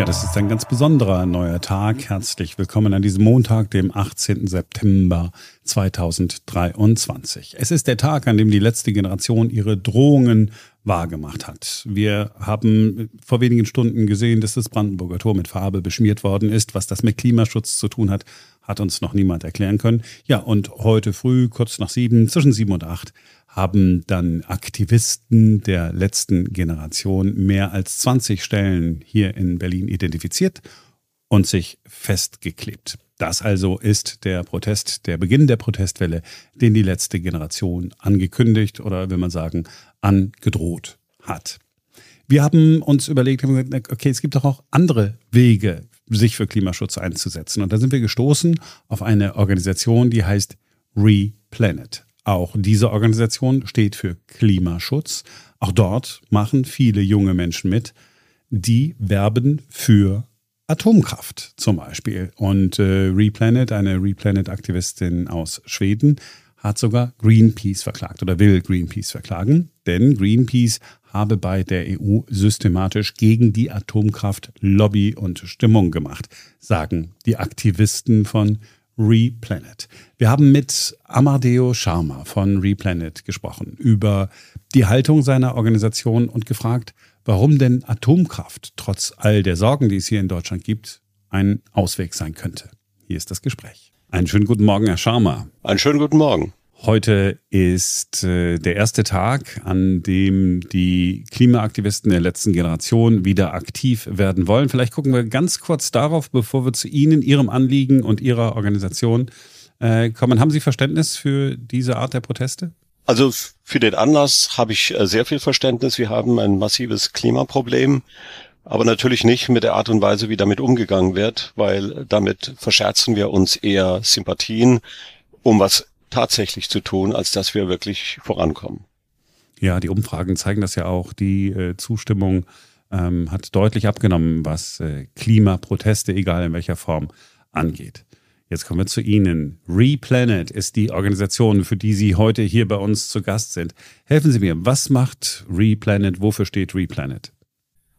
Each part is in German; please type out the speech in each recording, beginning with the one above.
Ja, das ist ein ganz besonderer neuer Tag. Herzlich willkommen an diesem Montag, dem 18. September 2023. Es ist der Tag, an dem die letzte Generation ihre Drohungen wahrgemacht hat. Wir haben vor wenigen Stunden gesehen, dass das Brandenburger Tor mit Farbe beschmiert worden ist. Was das mit Klimaschutz zu tun hat, hat uns noch niemand erklären können. Ja, und heute früh, kurz nach sieben, zwischen sieben und acht, haben dann Aktivisten der letzten Generation mehr als 20 Stellen hier in Berlin identifiziert und sich festgeklebt. Das also ist der Protest, der Beginn der Protestwelle, den die letzte Generation angekündigt oder will man sagen, angedroht hat. Wir haben uns überlegt, okay, es gibt doch auch andere Wege, sich für Klimaschutz einzusetzen. Und da sind wir gestoßen auf eine Organisation, die heißt Replanet. Auch diese Organisation steht für Klimaschutz. Auch dort machen viele junge Menschen mit, die werben für Atomkraft zum Beispiel. Und äh, Replanet, eine Replanet-Aktivistin aus Schweden, hat sogar Greenpeace verklagt oder will Greenpeace verklagen, denn Greenpeace habe bei der EU systematisch gegen die Atomkraft Lobby und Stimmung gemacht, sagen die Aktivisten von Replanet. Wir haben mit Amadeo Sharma von Replanet gesprochen über die Haltung seiner Organisation und gefragt, warum denn Atomkraft trotz all der Sorgen, die es hier in Deutschland gibt, ein Ausweg sein könnte. Hier ist das Gespräch. Einen schönen guten Morgen, Herr Sharma. Einen schönen guten Morgen. Heute ist äh, der erste Tag, an dem die Klimaaktivisten der letzten Generation wieder aktiv werden wollen. Vielleicht gucken wir ganz kurz darauf, bevor wir zu Ihnen, Ihrem Anliegen und Ihrer Organisation äh, kommen. Haben Sie Verständnis für diese Art der Proteste? Also für den Anlass habe ich äh, sehr viel Verständnis. Wir haben ein massives Klimaproblem, aber natürlich nicht mit der Art und Weise, wie damit umgegangen wird, weil damit verscherzen wir uns eher Sympathien, um was tatsächlich zu tun, als dass wir wirklich vorankommen. Ja, die Umfragen zeigen das ja auch. Die äh, Zustimmung ähm, hat deutlich abgenommen, was äh, Klimaproteste, egal in welcher Form, angeht. Jetzt kommen wir zu Ihnen. Replanet ist die Organisation, für die Sie heute hier bei uns zu Gast sind. Helfen Sie mir, was macht Replanet? Wofür steht Replanet?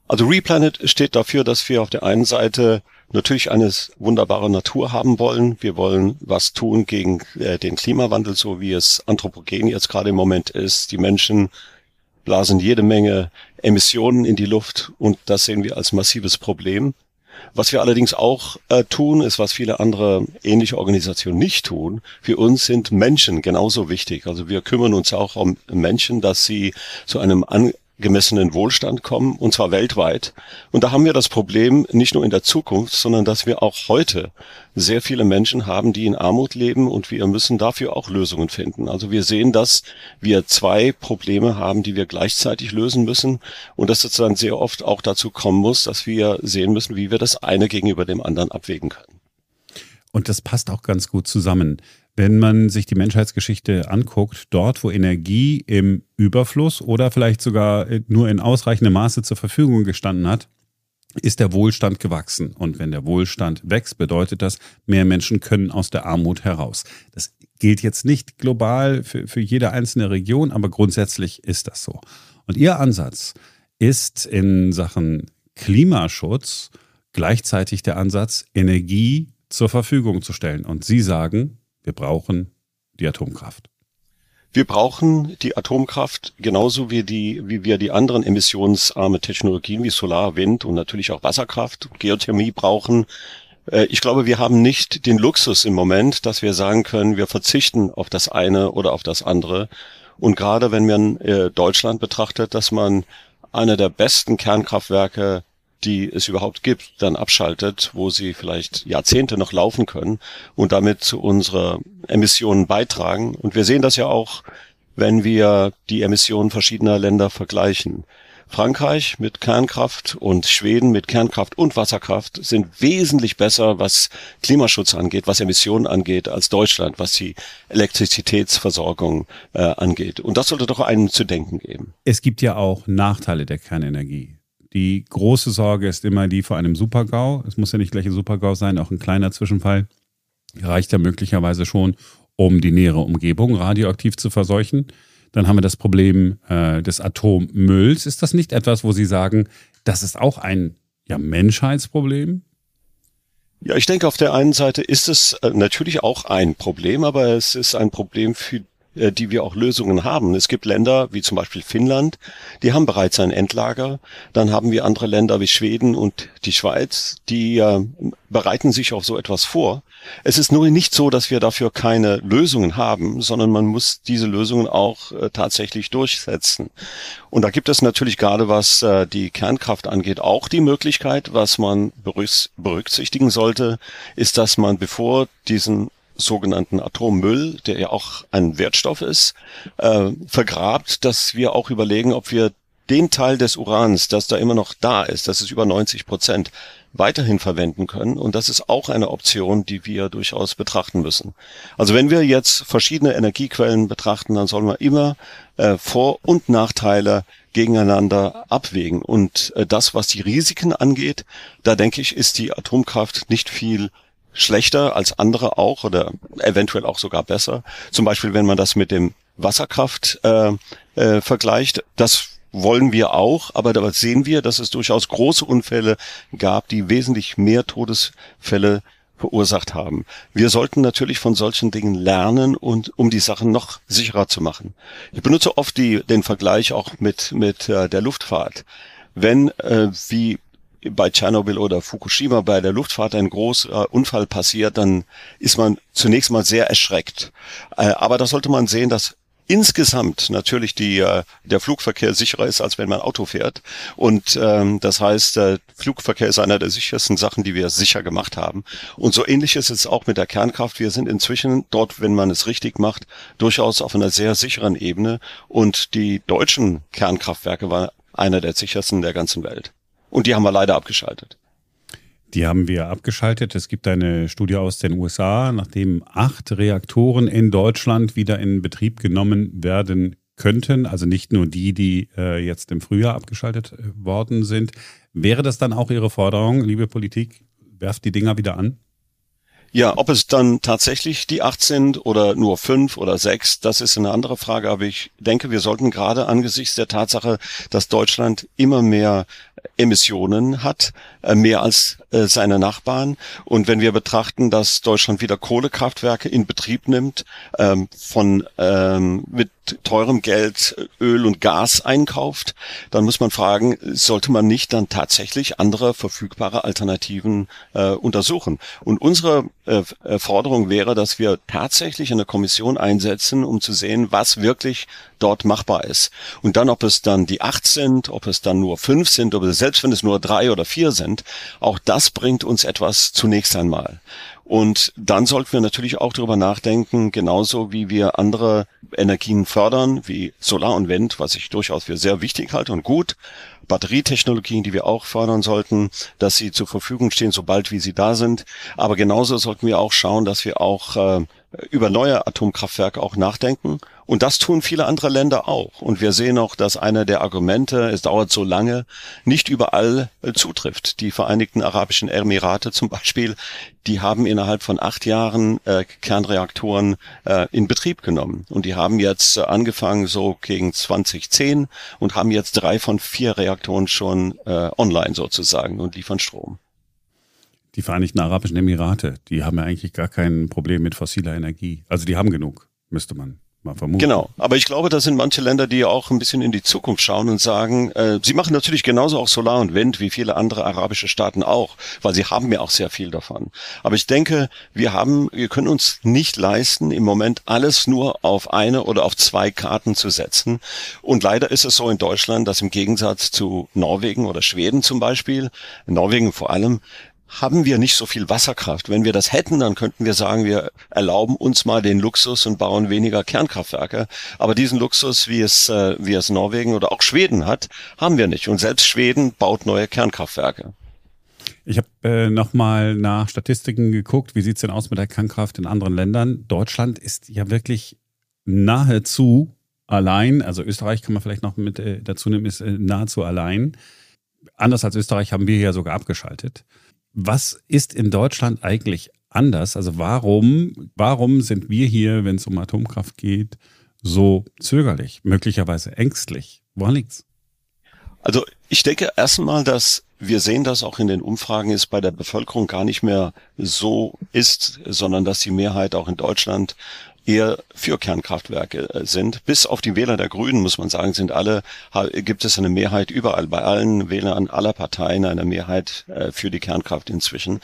Also Replanet steht dafür, dass wir auf der einen Seite natürlich eine wunderbare Natur haben wollen. Wir wollen was tun gegen äh, den Klimawandel, so wie es anthropogen jetzt gerade im Moment ist. Die Menschen blasen jede Menge Emissionen in die Luft und das sehen wir als massives Problem. Was wir allerdings auch äh, tun, ist, was viele andere ähnliche Organisationen nicht tun. Für uns sind Menschen genauso wichtig. Also wir kümmern uns auch um Menschen, dass sie zu einem an gemessenen Wohlstand kommen, und zwar weltweit. Und da haben wir das Problem nicht nur in der Zukunft, sondern dass wir auch heute sehr viele Menschen haben, die in Armut leben und wir müssen dafür auch Lösungen finden. Also wir sehen, dass wir zwei Probleme haben, die wir gleichzeitig lösen müssen und dass es dann sehr oft auch dazu kommen muss, dass wir sehen müssen, wie wir das eine gegenüber dem anderen abwägen können. Und das passt auch ganz gut zusammen. Wenn man sich die Menschheitsgeschichte anguckt, dort, wo Energie im Überfluss oder vielleicht sogar nur in ausreichendem Maße zur Verfügung gestanden hat, ist der Wohlstand gewachsen. Und wenn der Wohlstand wächst, bedeutet das, mehr Menschen können aus der Armut heraus. Das gilt jetzt nicht global für, für jede einzelne Region, aber grundsätzlich ist das so. Und Ihr Ansatz ist in Sachen Klimaschutz gleichzeitig der Ansatz, Energie zur Verfügung zu stellen. Und Sie sagen, wir brauchen die Atomkraft. Wir brauchen die Atomkraft genauso wie die, wie wir die anderen emissionsarme Technologien wie Solar, Wind und natürlich auch Wasserkraft, Geothermie brauchen. Äh, ich glaube, wir haben nicht den Luxus im Moment, dass wir sagen können, wir verzichten auf das eine oder auf das andere. Und gerade wenn man äh, Deutschland betrachtet, dass man einer der besten Kernkraftwerke die es überhaupt gibt, dann abschaltet, wo sie vielleicht Jahrzehnte noch laufen können und damit zu unserer Emissionen beitragen. Und wir sehen das ja auch, wenn wir die Emissionen verschiedener Länder vergleichen. Frankreich mit Kernkraft und Schweden mit Kernkraft und Wasserkraft sind wesentlich besser, was Klimaschutz angeht, was Emissionen angeht, als Deutschland, was die Elektrizitätsversorgung äh, angeht. Und das sollte doch einen zu denken geben. Es gibt ja auch Nachteile der Kernenergie. Die große Sorge ist immer die vor einem Supergau. Es muss ja nicht gleich ein Supergau sein, auch ein kleiner Zwischenfall reicht ja möglicherweise schon, um die nähere Umgebung radioaktiv zu verseuchen. Dann haben wir das Problem äh, des Atommülls. Ist das nicht etwas, wo Sie sagen, das ist auch ein ja Menschheitsproblem? Ja, ich denke, auf der einen Seite ist es äh, natürlich auch ein Problem, aber es ist ein Problem für die wir auch Lösungen haben. Es gibt Länder wie zum Beispiel Finnland, die haben bereits ein Endlager. Dann haben wir andere Länder wie Schweden und die Schweiz, die äh, bereiten sich auf so etwas vor. Es ist nur nicht so, dass wir dafür keine Lösungen haben, sondern man muss diese Lösungen auch äh, tatsächlich durchsetzen. Und da gibt es natürlich gerade, was äh, die Kernkraft angeht, auch die Möglichkeit, was man berücksichtigen sollte, ist, dass man bevor diesen sogenannten Atommüll, der ja auch ein Wertstoff ist, äh, vergrabt, dass wir auch überlegen, ob wir den Teil des Urans, das da immer noch da ist, das ist über 90 Prozent, weiterhin verwenden können. Und das ist auch eine Option, die wir durchaus betrachten müssen. Also wenn wir jetzt verschiedene Energiequellen betrachten, dann sollen wir immer äh, Vor- und Nachteile gegeneinander abwägen. Und äh, das, was die Risiken angeht, da denke ich, ist die Atomkraft nicht viel schlechter als andere auch oder eventuell auch sogar besser. Zum Beispiel, wenn man das mit dem Wasserkraft äh, äh, vergleicht, das wollen wir auch, aber da sehen wir, dass es durchaus große Unfälle gab, die wesentlich mehr Todesfälle verursacht haben. Wir sollten natürlich von solchen Dingen lernen und um die Sachen noch sicherer zu machen. Ich benutze oft die, den Vergleich auch mit mit äh, der Luftfahrt. Wenn äh, wie bei Tschernobyl oder Fukushima bei der Luftfahrt ein großer Unfall passiert, dann ist man zunächst mal sehr erschreckt. Äh, aber da sollte man sehen, dass insgesamt natürlich die, äh, der Flugverkehr sicherer ist, als wenn man Auto fährt. Und ähm, das heißt, der Flugverkehr ist einer der sichersten Sachen, die wir sicher gemacht haben. Und so ähnlich ist es auch mit der Kernkraft. Wir sind inzwischen dort, wenn man es richtig macht, durchaus auf einer sehr sicheren Ebene. Und die deutschen Kernkraftwerke waren einer der sichersten der ganzen Welt. Und die haben wir leider abgeschaltet. Die haben wir abgeschaltet. Es gibt eine Studie aus den USA, nachdem acht Reaktoren in Deutschland wieder in Betrieb genommen werden könnten, also nicht nur die, die äh, jetzt im Frühjahr abgeschaltet äh, worden sind. Wäre das dann auch Ihre Forderung, liebe Politik? Werft die Dinger wieder an? Ja, ob es dann tatsächlich die acht sind oder nur fünf oder sechs, das ist eine andere Frage. Aber ich denke, wir sollten gerade angesichts der Tatsache, dass Deutschland immer mehr Emissionen hat, äh, mehr als äh, Nachbarn. Und wenn wir betrachten, dass Deutschland wieder Kohlekraftwerke in Betrieb nimmt, ähm, von ähm, mit teurem Geld Öl und Gas einkauft, dann muss man fragen, sollte man nicht dann tatsächlich andere verfügbare Alternativen äh, untersuchen? Und unsere äh, Forderung wäre, dass wir tatsächlich eine Kommission einsetzen, um zu sehen, was wirklich dort machbar ist. Und dann, ob es dann die acht sind, ob es dann nur fünf sind, ob es selbst wenn es nur drei oder vier sind, auch das bringt uns etwas zunächst einmal. Und dann sollten wir natürlich auch darüber nachdenken, genauso wie wir andere Energien fördern, wie Solar und Wind, was ich durchaus für sehr wichtig halte und gut. Batterietechnologien, die wir auch fördern sollten, dass sie zur Verfügung stehen, sobald wie sie da sind. Aber genauso sollten wir auch schauen, dass wir auch äh, über neue Atomkraftwerke auch nachdenken. Und das tun viele andere Länder auch. Und wir sehen auch, dass einer der Argumente, es dauert so lange, nicht überall äh, zutrifft. Die Vereinigten Arabischen Emirate zum Beispiel, die haben innerhalb von acht Jahren äh, Kernreaktoren äh, in Betrieb genommen. Und die haben jetzt äh, angefangen so gegen 2010 und haben jetzt drei von vier Reaktoren schon äh, online sozusagen und liefern Strom die Vereinigten Arabischen Emirate, die haben ja eigentlich gar kein Problem mit fossiler Energie. Also die haben genug, müsste man mal vermuten. Genau, aber ich glaube, das sind manche Länder, die auch ein bisschen in die Zukunft schauen und sagen, äh, sie machen natürlich genauso auch Solar und Wind wie viele andere arabische Staaten auch, weil sie haben ja auch sehr viel davon. Aber ich denke, wir haben, wir können uns nicht leisten, im Moment alles nur auf eine oder auf zwei Karten zu setzen. Und leider ist es so in Deutschland, dass im Gegensatz zu Norwegen oder Schweden zum Beispiel, Norwegen vor allem, haben wir nicht so viel Wasserkraft. Wenn wir das hätten, dann könnten wir sagen, wir erlauben uns mal den Luxus und bauen weniger Kernkraftwerke. Aber diesen Luxus, wie es, äh, wie es Norwegen oder auch Schweden hat, haben wir nicht. Und selbst Schweden baut neue Kernkraftwerke. Ich habe äh, nochmal nach Statistiken geguckt, wie sieht's denn aus mit der Kernkraft in anderen Ländern. Deutschland ist ja wirklich nahezu allein, also Österreich kann man vielleicht noch mit äh, dazu nehmen, ist äh, nahezu allein. Anders als Österreich haben wir ja sogar abgeschaltet. Was ist in Deutschland eigentlich anders? Also warum, warum sind wir hier, wenn es um Atomkraft geht, so zögerlich, möglicherweise ängstlich? Woran liegt's? Also ich denke erstmal, dass wir sehen, dass auch in den Umfragen es bei der Bevölkerung gar nicht mehr so ist, sondern dass die Mehrheit auch in Deutschland eher für Kernkraftwerke äh, sind. Bis auf die Wähler der Grünen, muss man sagen, sind alle, gibt es eine Mehrheit überall, bei allen Wählern aller Parteien eine Mehrheit äh, für die Kernkraft inzwischen.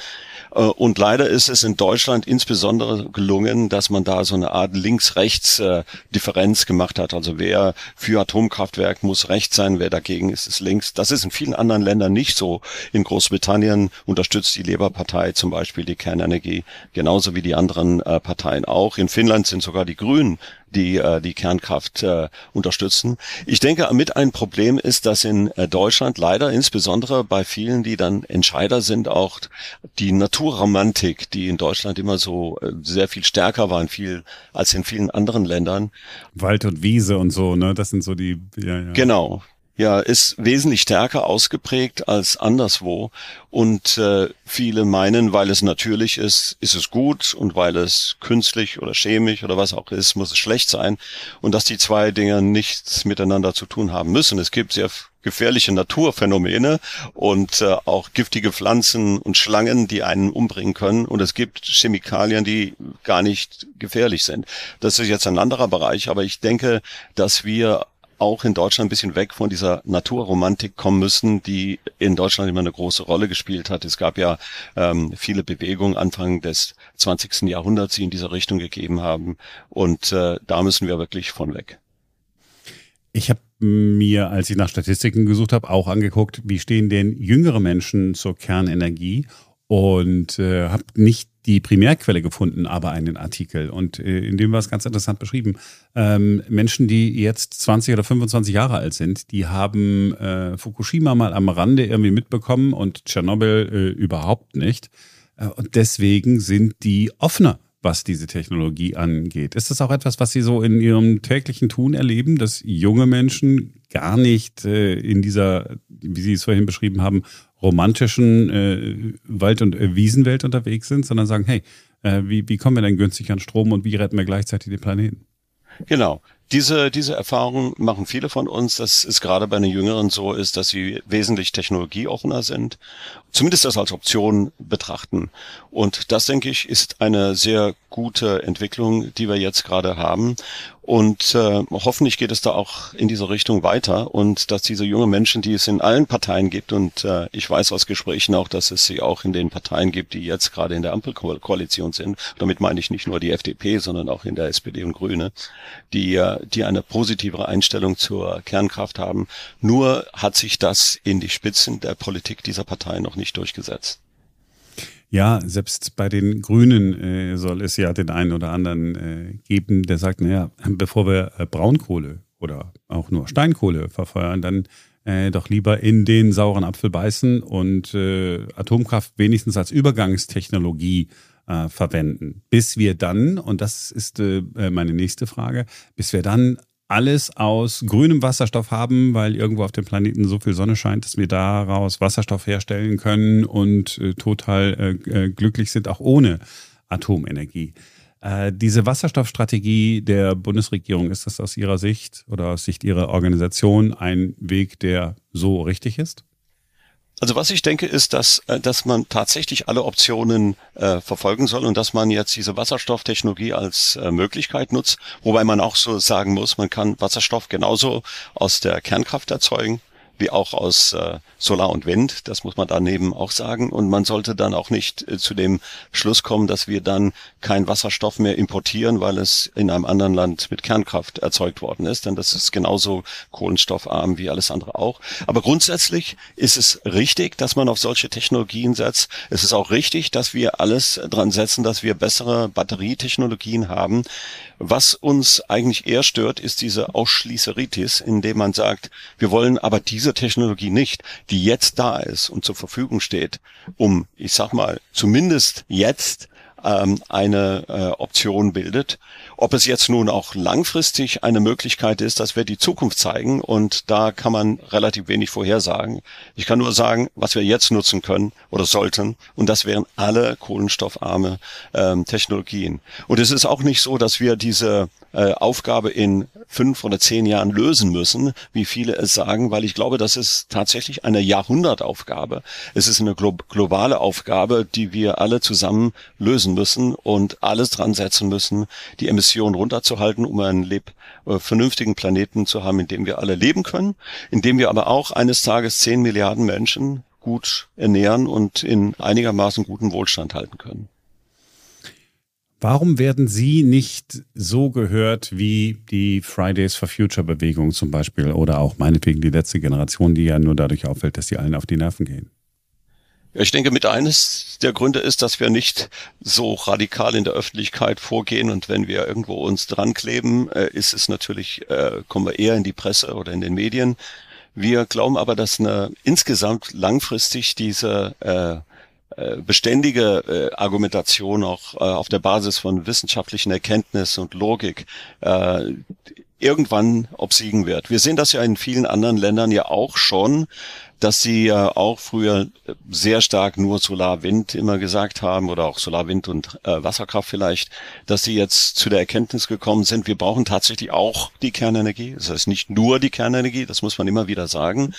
Äh, und leider ist es in Deutschland insbesondere gelungen, dass man da so eine Art Links-Rechts-Differenz gemacht hat. Also wer für Atomkraftwerk muss rechts sein, wer dagegen ist, ist links. Das ist in vielen anderen Ländern nicht so. In Großbritannien unterstützt die Labour-Partei zum Beispiel die Kernenergie, genauso wie die anderen Parteien auch. In Finnland sind sogar die Grünen, die äh, die Kernkraft äh, unterstützen. Ich denke, mit ein Problem ist, dass in äh, Deutschland leider insbesondere bei vielen, die dann Entscheider sind, auch die Naturromantik, die in Deutschland immer so äh, sehr viel stärker war in viel, als in vielen anderen Ländern. Wald und Wiese und so, ne? Das sind so die. Ja, ja. Genau ja, ist wesentlich stärker ausgeprägt als anderswo. Und äh, viele meinen, weil es natürlich ist, ist es gut und weil es künstlich oder chemisch oder was auch ist, muss es schlecht sein. Und dass die zwei Dinge nichts miteinander zu tun haben müssen. Es gibt sehr gefährliche Naturphänomene und äh, auch giftige Pflanzen und Schlangen, die einen umbringen können. Und es gibt Chemikalien, die gar nicht gefährlich sind. Das ist jetzt ein anderer Bereich, aber ich denke, dass wir auch in Deutschland ein bisschen weg von dieser Naturromantik kommen müssen, die in Deutschland immer eine große Rolle gespielt hat. Es gab ja ähm, viele Bewegungen Anfang des 20. Jahrhunderts, die in dieser Richtung gegeben haben. Und äh, da müssen wir wirklich von weg. Ich habe mir, als ich nach Statistiken gesucht habe, auch angeguckt, wie stehen denn jüngere Menschen zur Kernenergie und äh, habe nicht die Primärquelle gefunden, aber einen Artikel. Und äh, in dem war es ganz interessant beschrieben. Ähm, Menschen, die jetzt 20 oder 25 Jahre alt sind, die haben äh, Fukushima mal am Rande irgendwie mitbekommen und Tschernobyl äh, überhaupt nicht. Äh, und deswegen sind die offener was diese Technologie angeht. Ist das auch etwas, was Sie so in Ihrem täglichen Tun erleben, dass junge Menschen gar nicht äh, in dieser, wie Sie es vorhin beschrieben haben, romantischen äh, Wald- und äh, Wiesenwelt unterwegs sind, sondern sagen, hey, äh, wie, wie kommen wir denn günstig an Strom und wie retten wir gleichzeitig den Planeten? Genau. Diese, diese Erfahrung machen viele von uns, dass es gerade bei den Jüngeren so ist, dass sie wesentlich technologieoffener sind, zumindest das als Option betrachten. Und das, denke ich, ist eine sehr gute Entwicklung, die wir jetzt gerade haben. Und äh, hoffentlich geht es da auch in diese Richtung weiter und dass diese junge Menschen, die es in allen Parteien gibt, und äh, ich weiß aus Gesprächen auch, dass es sie auch in den Parteien gibt, die jetzt gerade in der Ampelkoalition sind. Damit meine ich nicht nur die FDP, sondern auch in der SPD und Grüne, die, äh, die eine positivere Einstellung zur Kernkraft haben. Nur hat sich das in die Spitzen der Politik dieser Parteien noch nicht durchgesetzt. Ja, selbst bei den Grünen äh, soll es ja den einen oder anderen äh, geben, der sagt, naja, bevor wir äh, Braunkohle oder auch nur Steinkohle verfeuern, dann äh, doch lieber in den sauren Apfel beißen und äh, Atomkraft wenigstens als Übergangstechnologie äh, verwenden. Bis wir dann, und das ist äh, meine nächste Frage, bis wir dann alles aus grünem Wasserstoff haben, weil irgendwo auf dem Planeten so viel Sonne scheint, dass wir daraus Wasserstoff herstellen können und äh, total äh, äh glücklich sind, auch ohne Atomenergie. Äh, diese Wasserstoffstrategie der Bundesregierung, ist das aus Ihrer Sicht oder aus Sicht Ihrer Organisation ein Weg, der so richtig ist? Also was ich denke, ist, dass, äh, dass man tatsächlich alle Optionen äh, verfolgen soll und dass man jetzt diese Wasserstofftechnologie als äh, Möglichkeit nutzt, wobei man auch so sagen muss, man kann Wasserstoff genauso aus der Kernkraft erzeugen wie auch aus äh, Solar und Wind. Das muss man daneben auch sagen. Und man sollte dann auch nicht äh, zu dem Schluss kommen, dass wir dann kein Wasserstoff mehr importieren, weil es in einem anderen Land mit Kernkraft erzeugt worden ist. Denn das ist genauso kohlenstoffarm wie alles andere auch. Aber grundsätzlich ist es richtig, dass man auf solche Technologien setzt. Es ist auch richtig, dass wir alles dran setzen, dass wir bessere Batterietechnologien haben. Was uns eigentlich eher stört, ist diese Ausschließeritis, indem man sagt, wir wollen aber diese Technologie nicht, die jetzt da ist und zur Verfügung steht, um, ich sag mal, zumindest jetzt ähm, eine äh, Option bildet. Ob es jetzt nun auch langfristig eine Möglichkeit ist, das wird die Zukunft zeigen und da kann man relativ wenig vorhersagen. Ich kann nur sagen, was wir jetzt nutzen können oder sollten und das wären alle kohlenstoffarme ähm, Technologien. Und es ist auch nicht so, dass wir diese äh, Aufgabe in fünf oder zehn Jahren lösen müssen, wie viele es sagen, weil ich glaube, das ist tatsächlich eine Jahrhundertaufgabe. Es ist eine glo globale Aufgabe, die wir alle zusammen lösen müssen und alles dran setzen müssen, die Emissionen runterzuhalten, um einen leb äh, vernünftigen Planeten zu haben, in dem wir alle leben können, in dem wir aber auch eines Tages zehn Milliarden Menschen gut ernähren und in einigermaßen guten Wohlstand halten können. Warum werden Sie nicht so gehört wie die Fridays for Future Bewegung zum Beispiel oder auch meinetwegen die letzte Generation, die ja nur dadurch auffällt, dass sie allen auf die Nerven gehen? Ich denke, mit eines der Gründe ist, dass wir nicht so radikal in der Öffentlichkeit vorgehen und wenn wir irgendwo uns dran kleben, äh, ist es natürlich, äh, kommen wir eher in die Presse oder in den Medien. Wir glauben aber, dass eine insgesamt langfristig diese äh, äh, beständige äh, Argumentation auch äh, auf der Basis von wissenschaftlichen Erkenntnis und Logik äh, irgendwann obsiegen wird. Wir sehen das ja in vielen anderen Ländern ja auch schon, dass sie ja auch früher sehr stark nur Solar-Wind immer gesagt haben oder auch Solar-Wind und äh, Wasserkraft vielleicht, dass sie jetzt zu der Erkenntnis gekommen sind, wir brauchen tatsächlich auch die Kernenergie. Das heißt nicht nur die Kernenergie, das muss man immer wieder sagen.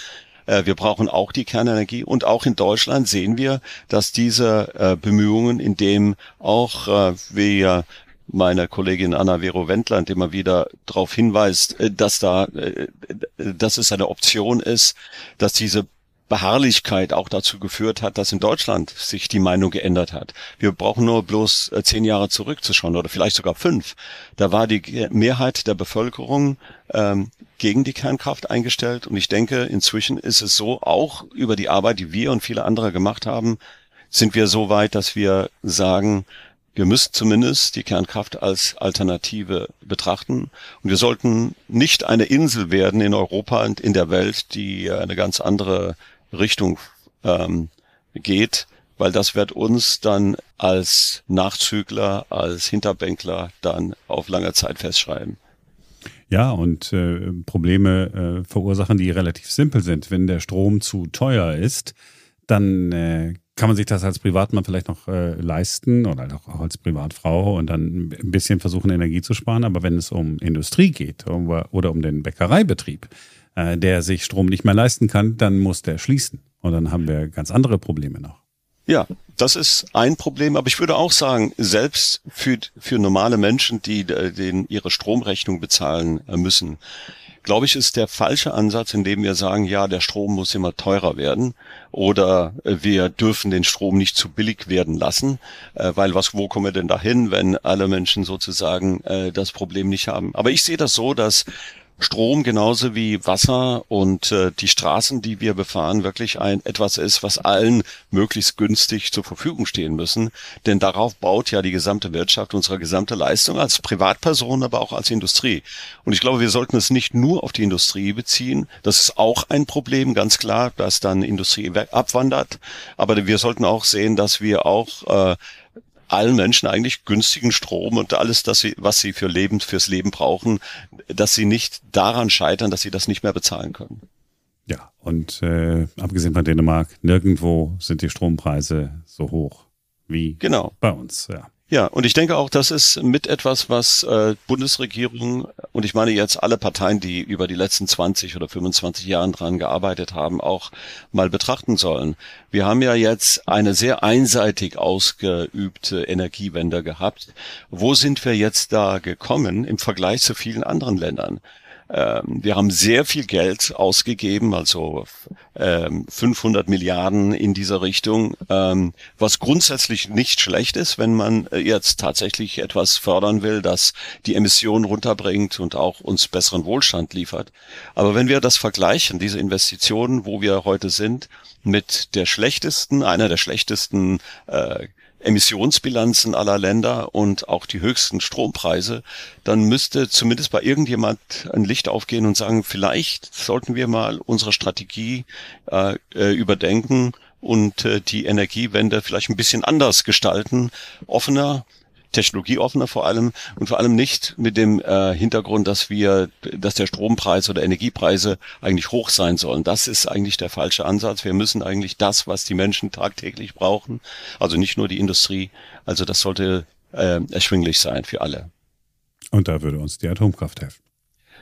Äh, wir brauchen auch die Kernenergie. Und auch in Deutschland sehen wir, dass diese äh, Bemühungen, in dem auch äh, wir meine Kollegin Anna Vero Wendland immer wieder darauf hinweist, dass da, dass es eine Option ist, dass diese Beharrlichkeit auch dazu geführt hat, dass in Deutschland sich die Meinung geändert hat. Wir brauchen nur bloß zehn Jahre zurückzuschauen oder vielleicht sogar fünf. Da war die Mehrheit der Bevölkerung ähm, gegen die Kernkraft eingestellt. Und ich denke, inzwischen ist es so, auch über die Arbeit, die wir und viele andere gemacht haben, sind wir so weit, dass wir sagen, wir müssen zumindest die Kernkraft als Alternative betrachten. Und wir sollten nicht eine Insel werden in Europa und in der Welt, die eine ganz andere Richtung ähm, geht, weil das wird uns dann als Nachzügler, als Hinterbänkler dann auf lange Zeit festschreiben. Ja, und äh, Probleme äh, verursachen, die relativ simpel sind. Wenn der Strom zu teuer ist, dann äh, kann man sich das als Privatmann vielleicht noch äh, leisten oder auch als Privatfrau und dann ein bisschen versuchen, Energie zu sparen. Aber wenn es um Industrie geht oder um den Bäckereibetrieb, äh, der sich Strom nicht mehr leisten kann, dann muss der schließen. Und dann haben wir ganz andere Probleme noch. Ja, das ist ein Problem, aber ich würde auch sagen, selbst für, für normale Menschen, die äh, den ihre Stromrechnung bezahlen äh, müssen, glaube ich, ist der falsche Ansatz, indem wir sagen, ja, der Strom muss immer teurer werden oder äh, wir dürfen den Strom nicht zu billig werden lassen, weil was, wo kommen wir denn dahin, wenn alle Menschen sozusagen das Problem nicht haben? Aber ich sehe das so, dass Strom genauso wie Wasser und äh, die Straßen, die wir befahren, wirklich ein etwas ist, was allen möglichst günstig zur Verfügung stehen müssen. Denn darauf baut ja die gesamte Wirtschaft, unsere gesamte Leistung als Privatperson, aber auch als Industrie. Und ich glaube, wir sollten es nicht nur auf die Industrie beziehen. Das ist auch ein Problem, ganz klar, dass dann Industrie abwandert. Aber wir sollten auch sehen, dass wir auch äh, allen Menschen eigentlich günstigen Strom und alles, das sie, was sie für Leben, fürs Leben brauchen, dass sie nicht daran scheitern, dass sie das nicht mehr bezahlen können. Ja, und äh, abgesehen von Dänemark, nirgendwo sind die Strompreise so hoch wie genau. bei uns. Ja. Ja, und ich denke auch, das ist mit etwas, was äh, Bundesregierung und ich meine jetzt alle Parteien, die über die letzten 20 oder 25 Jahren dran gearbeitet haben, auch mal betrachten sollen. Wir haben ja jetzt eine sehr einseitig ausgeübte Energiewende gehabt. Wo sind wir jetzt da gekommen im Vergleich zu vielen anderen Ländern? Ähm, wir haben sehr viel Geld ausgegeben, also 500 ähm, Milliarden in dieser Richtung, ähm, was grundsätzlich nicht schlecht ist, wenn man jetzt tatsächlich etwas fördern will, das die Emissionen runterbringt und auch uns besseren Wohlstand liefert. Aber wenn wir das vergleichen, diese Investitionen, wo wir heute sind, mit der schlechtesten, einer der schlechtesten äh, Emissionsbilanzen aller Länder und auch die höchsten Strompreise, dann müsste zumindest bei irgendjemand ein Licht aufgehen und sagen, vielleicht sollten wir mal unsere Strategie äh, äh überdenken, und äh, die Energiewende vielleicht ein bisschen anders gestalten, offener, technologieoffener vor allem und vor allem nicht mit dem äh, Hintergrund, dass wir, dass der Strompreis oder Energiepreise eigentlich hoch sein sollen. Das ist eigentlich der falsche Ansatz. Wir müssen eigentlich das, was die Menschen tagtäglich brauchen, also nicht nur die Industrie, also das sollte äh, erschwinglich sein für alle. Und da würde uns die Atomkraft helfen.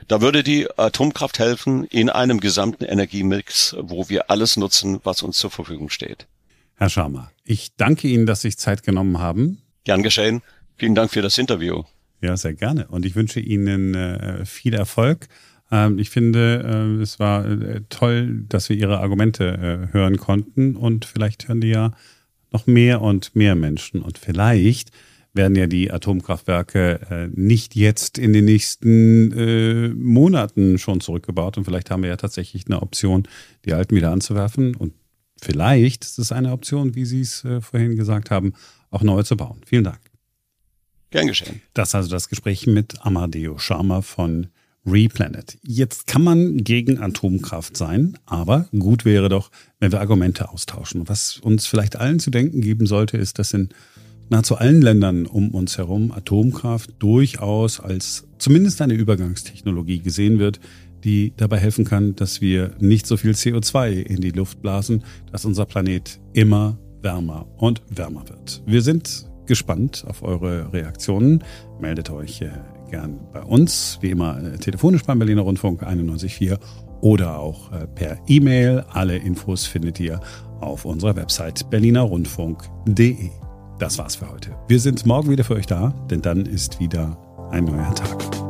Da würde die Atomkraft helfen in einem gesamten Energiemix, wo wir alles nutzen, was uns zur Verfügung steht. Herr Schamer, ich danke Ihnen, dass Sie sich Zeit genommen haben. Gern geschehen. Vielen Dank für das Interview. Ja, sehr gerne. Und ich wünsche Ihnen äh, viel Erfolg. Ähm, ich finde, äh, es war äh, toll, dass wir Ihre Argumente äh, hören konnten. Und vielleicht hören die ja noch mehr und mehr Menschen. Und vielleicht werden ja die Atomkraftwerke äh, nicht jetzt in den nächsten äh, Monaten schon zurückgebaut. Und vielleicht haben wir ja tatsächlich eine Option, die alten wieder anzuwerfen. Und vielleicht ist es eine Option, wie Sie es vorhin gesagt haben, auch neu zu bauen. Vielen Dank. Gern geschehen. Das also das Gespräch mit Amadeo Sharma von Replanet. Jetzt kann man gegen Atomkraft sein, aber gut wäre doch, wenn wir Argumente austauschen. Was uns vielleicht allen zu denken geben sollte, ist, dass in nahezu allen Ländern um uns herum Atomkraft durchaus als zumindest eine Übergangstechnologie gesehen wird, die dabei helfen kann, dass wir nicht so viel CO2 in die Luft blasen, dass unser Planet immer wärmer und wärmer wird. Wir sind gespannt auf eure Reaktionen. Meldet euch äh, gern bei uns, wie immer äh, telefonisch beim Berliner Rundfunk 91.4 oder auch äh, per E-Mail. Alle Infos findet ihr auf unserer Website berlinerrundfunk.de. Das war's für heute. Wir sind morgen wieder für euch da, denn dann ist wieder ein neuer Tag.